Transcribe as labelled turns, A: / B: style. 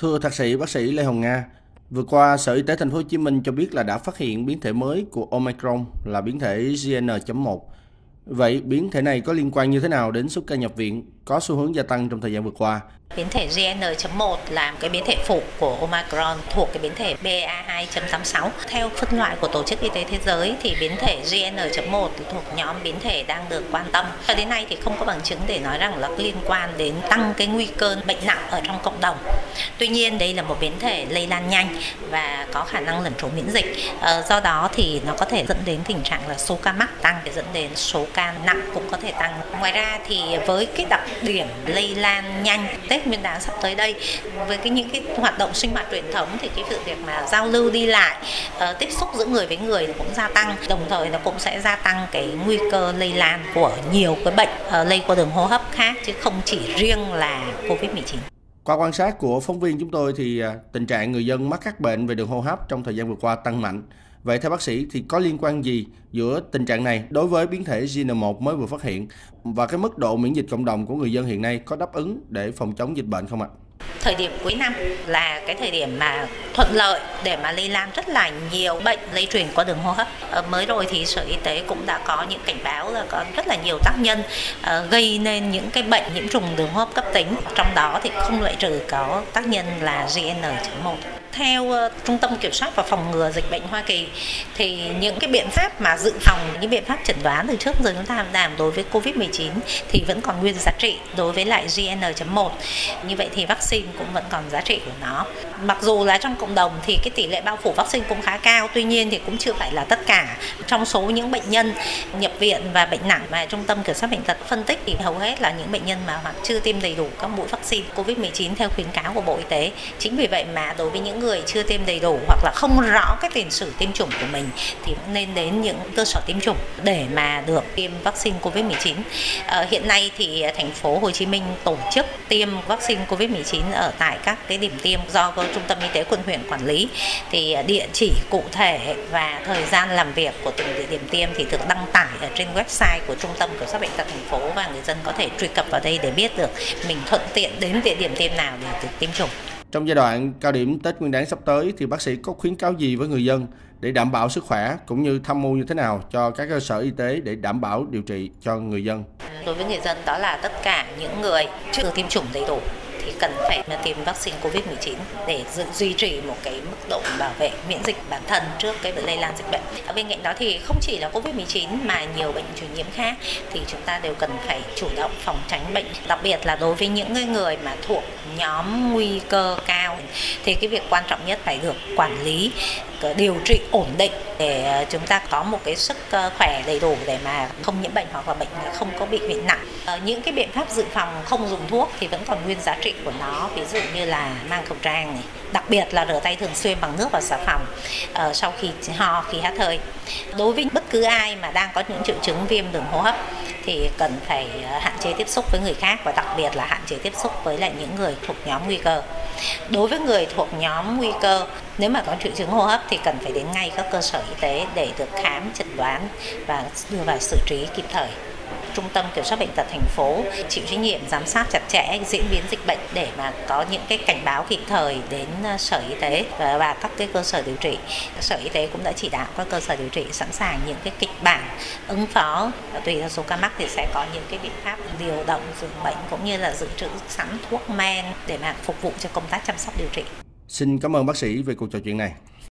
A: Thưa thạc sĩ bác sĩ Lê Hồng Nga, vừa qua Sở Y tế Thành phố Hồ Chí Minh cho biết là đã phát hiện biến thể mới của Omicron là biến thể JN.1. Vậy biến thể này có liên quan như thế nào đến số ca nhập viện có xu hướng gia tăng trong thời gian vừa qua?
B: Biến thể JN.1 là cái biến thể phụ của Omicron thuộc cái biến thể BA2.86. Theo phân loại của Tổ chức Y tế Thế giới thì biến thể JN.1 thuộc nhóm biến thể đang được quan tâm. Cho đến nay thì không có bằng chứng để nói rằng là liên quan đến tăng cái nguy cơ bệnh nặng ở trong cộng đồng. Tuy nhiên, đây là một biến thể lây lan nhanh và có khả năng lẩn trốn miễn dịch. Ờ, do đó thì nó có thể dẫn đến tình trạng là số ca mắc tăng để dẫn đến số ca nặng cũng có thể tăng. Ngoài ra thì với cái đặc điểm lây lan nhanh, Tết Nguyên đán sắp tới đây với cái những cái hoạt động sinh hoạt truyền thống thì cái sự việc mà giao lưu đi lại, uh, tiếp xúc giữa người với người cũng gia tăng, đồng thời nó cũng sẽ gia tăng cái nguy cơ lây lan của nhiều cái bệnh uh, lây qua đường hô hấp khác chứ không chỉ riêng là Covid-19.
A: Qua quan sát của phóng viên chúng tôi thì ờ, tình trạng người dân mắc các bệnh về đường hô hấp trong thời gian vừa qua tăng mạnh. Vậy theo bác sĩ, thì có liên quan gì giữa tình trạng này đối với biến thể GN1 mới vừa phát hiện và cái mức độ miễn dịch cộng đồng của người dân hiện nay có đáp ứng để phòng chống dịch bệnh không ạ?
B: thời điểm cuối năm là cái thời điểm mà thuận lợi để mà lây lan rất là nhiều bệnh lây truyền qua đường hô hấp. Ờ, mới rồi thì sở y tế cũng đã có những cảnh báo là có rất là nhiều tác nhân ờ, gây nên những cái bệnh nhiễm trùng đường hô hấp cấp tính. Trong đó thì không loại trừ có tác nhân là GN.1 theo uh, Trung tâm Kiểm soát và Phòng ngừa Dịch bệnh Hoa Kỳ thì những cái biện pháp mà dự phòng, những biện pháp chẩn đoán từ trước giờ chúng ta làm đối với COVID-19 thì vẫn còn nguyên giá trị đối với lại GN.1. Như vậy thì vaccine cũng vẫn còn giá trị của nó. Mặc dù là trong cộng đồng thì cái tỷ lệ bao phủ vaccine cũng khá cao, tuy nhiên thì cũng chưa phải là tất cả. Trong số những bệnh nhân nhập viện và bệnh nặng mà Trung tâm Kiểm soát bệnh tật phân tích thì hầu hết là những bệnh nhân mà hoặc chưa tiêm đầy đủ các mũi vaccine COVID-19 theo khuyến cáo của Bộ Y tế. Chính vì vậy mà đối với những người chưa tiêm đầy đủ hoặc là không rõ cái tiền sử tiêm chủng của mình thì cũng nên đến những cơ sở tiêm chủng để mà được tiêm vaccine COVID-19. À, ờ, hiện nay thì thành phố Hồ Chí Minh tổ chức tiêm vaccine COVID-19 ở tại các cái điểm tiêm do Trung tâm Y tế quận huyện quản lý thì địa chỉ cụ thể và thời gian làm việc của từng địa điểm tiêm thì được đăng tải ở trên website của Trung tâm Kiểm soát bệnh tật thành phố và người dân có thể truy cập vào đây để biết được mình thuận tiện đến địa điểm tiêm nào để được tiêm chủng.
A: Trong giai đoạn cao điểm Tết Nguyên đán sắp tới thì bác sĩ có khuyến cáo gì với người dân để đảm bảo sức khỏe cũng như tham mưu như thế nào cho các cơ sở y tế để đảm bảo điều trị cho người dân?
B: Đối với người dân đó là tất cả những người chưa được tiêm chủng đầy đủ thì cần phải tiêm vaccine COVID-19 để giữ duy trì một cái mức độ bảo vệ miễn dịch bản thân trước cái lây lan dịch bệnh. Ở bên cạnh đó thì không chỉ là COVID-19 mà nhiều bệnh truyền nhiễm khác thì chúng ta đều cần phải chủ động phòng tránh bệnh, đặc biệt là đối với những người mà thuộc nhóm nguy cơ cao thì cái việc quan trọng nhất phải được quản lý Ờ, điều trị ổn định để ờ, chúng ta có một cái sức ờ, khỏe đầy đủ để mà không nhiễm bệnh hoặc là bệnh không có bị bệnh nặng. Những cái biện pháp dự phòng không dùng thuốc thì vẫn còn nguyên giá trị của nó, ví dụ như là mang khẩu trang này, đặc biệt là rửa tay thường xuyên bằng nước và xà phòng sau khi ho khi hát hơi. Đối với bất cứ ai mà đang có những triệu chứng viêm đường hô hấp thì cần phải hạn chế tiếp xúc với người khác và đặc biệt là hạn chế tiếp xúc với lại những người thuộc nhóm nguy cơ. Đối với người thuộc nhóm nguy cơ, nếu mà có triệu chứng hô hấp thì cần phải đến ngay các cơ sở y tế để được khám, chẩn đoán và đưa vào xử trí kịp thời. Trung tâm Kiểm soát bệnh tật thành phố chịu trách nhiệm giám sát chặt chẽ diễn biến dịch bệnh để mà có những cái cảnh báo kịp thời đến à, sở y tế và, và các cái cơ sở điều trị. Sở y tế cũng đã chỉ đạo các cơ sở điều trị sẵn sàng những cái kịch bản ứng phó tùy theo số ca mắc thì sẽ có những cái biện pháp điều động giường bệnh cũng như là dự trữ sẵn thuốc men để mà phục vụ cho công tác chăm sóc điều trị.
A: Xin cảm ơn bác sĩ về cuộc trò chuyện này.